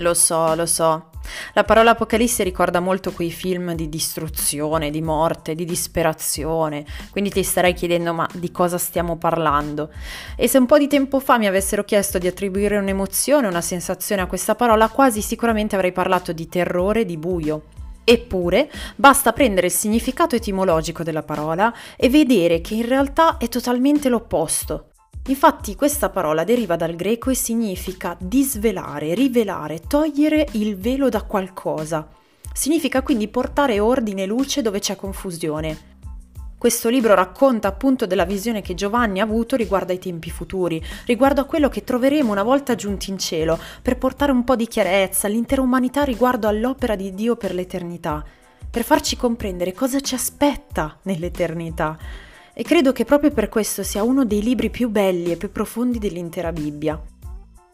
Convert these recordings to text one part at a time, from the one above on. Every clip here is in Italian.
Lo so, lo so. La parola Apocalisse ricorda molto quei film di distruzione, di morte, di disperazione, quindi ti starei chiedendo ma di cosa stiamo parlando? E se un po' di tempo fa mi avessero chiesto di attribuire un'emozione, una sensazione a questa parola, quasi sicuramente avrei parlato di terrore, di buio. Eppure basta prendere il significato etimologico della parola e vedere che in realtà è totalmente l'opposto. Infatti questa parola deriva dal greco e significa disvelare, rivelare, togliere il velo da qualcosa. Significa quindi portare ordine e luce dove c'è confusione. Questo libro racconta appunto della visione che Giovanni ha avuto riguardo ai tempi futuri, riguardo a quello che troveremo una volta giunti in cielo, per portare un po' di chiarezza all'intera umanità riguardo all'opera di Dio per l'eternità, per farci comprendere cosa ci aspetta nell'eternità e credo che proprio per questo sia uno dei libri più belli e più profondi dell'intera Bibbia.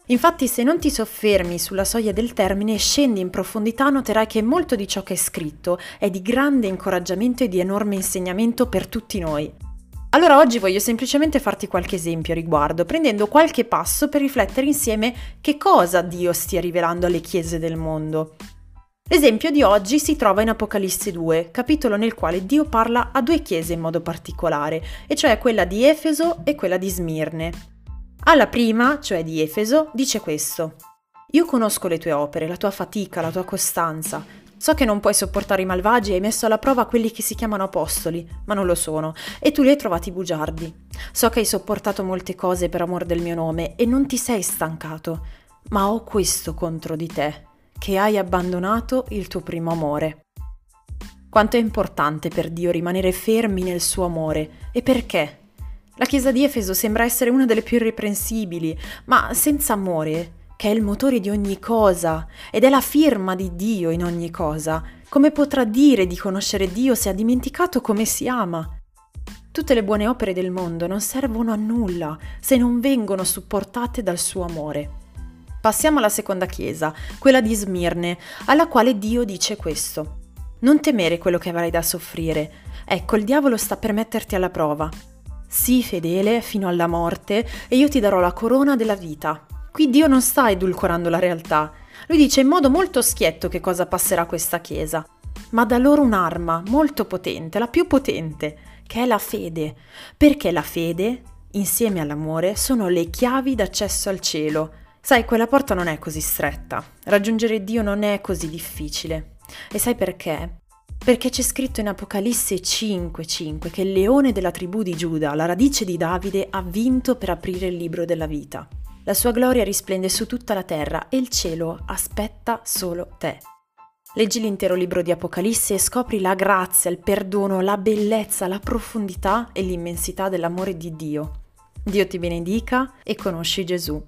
Infatti se non ti soffermi sulla soglia del termine e scendi in profondità noterai che molto di ciò che è scritto è di grande incoraggiamento e di enorme insegnamento per tutti noi. Allora oggi voglio semplicemente farti qualche esempio a riguardo, prendendo qualche passo per riflettere insieme che cosa Dio stia rivelando alle chiese del mondo. L'esempio di oggi si trova in Apocalisse 2, capitolo nel quale Dio parla a due chiese in modo particolare, e cioè quella di Efeso e quella di Smirne. Alla prima, cioè di Efeso, dice questo. Io conosco le tue opere, la tua fatica, la tua costanza. So che non puoi sopportare i malvagi e hai messo alla prova quelli che si chiamano apostoli, ma non lo sono, e tu li hai trovati bugiardi. So che hai sopportato molte cose per amor del mio nome e non ti sei stancato, ma ho questo contro di te che hai abbandonato il tuo primo amore. Quanto è importante per Dio rimanere fermi nel suo amore e perché? La Chiesa di Efeso sembra essere una delle più irreprensibili, ma senza amore, che è il motore di ogni cosa ed è la firma di Dio in ogni cosa, come potrà dire di conoscere Dio se ha dimenticato come si ama? Tutte le buone opere del mondo non servono a nulla se non vengono supportate dal suo amore. Passiamo alla seconda chiesa, quella di Smirne, alla quale Dio dice questo. Non temere quello che avrai da soffrire. Ecco, il diavolo sta per metterti alla prova. Sii fedele fino alla morte e io ti darò la corona della vita. Qui Dio non sta edulcorando la realtà. Lui dice in modo molto schietto che cosa passerà questa chiesa, ma dà loro un'arma molto potente, la più potente, che è la fede, perché la fede, insieme all'amore, sono le chiavi d'accesso al cielo. Sai, quella porta non è così stretta. Raggiungere Dio non è così difficile. E sai perché? Perché c'è scritto in Apocalisse 5:5 che il leone della tribù di Giuda, la radice di Davide, ha vinto per aprire il libro della vita. La sua gloria risplende su tutta la terra e il cielo aspetta solo te. Leggi l'intero libro di Apocalisse e scopri la grazia, il perdono, la bellezza, la profondità e l'immensità dell'amore di Dio. Dio ti benedica e conosci Gesù.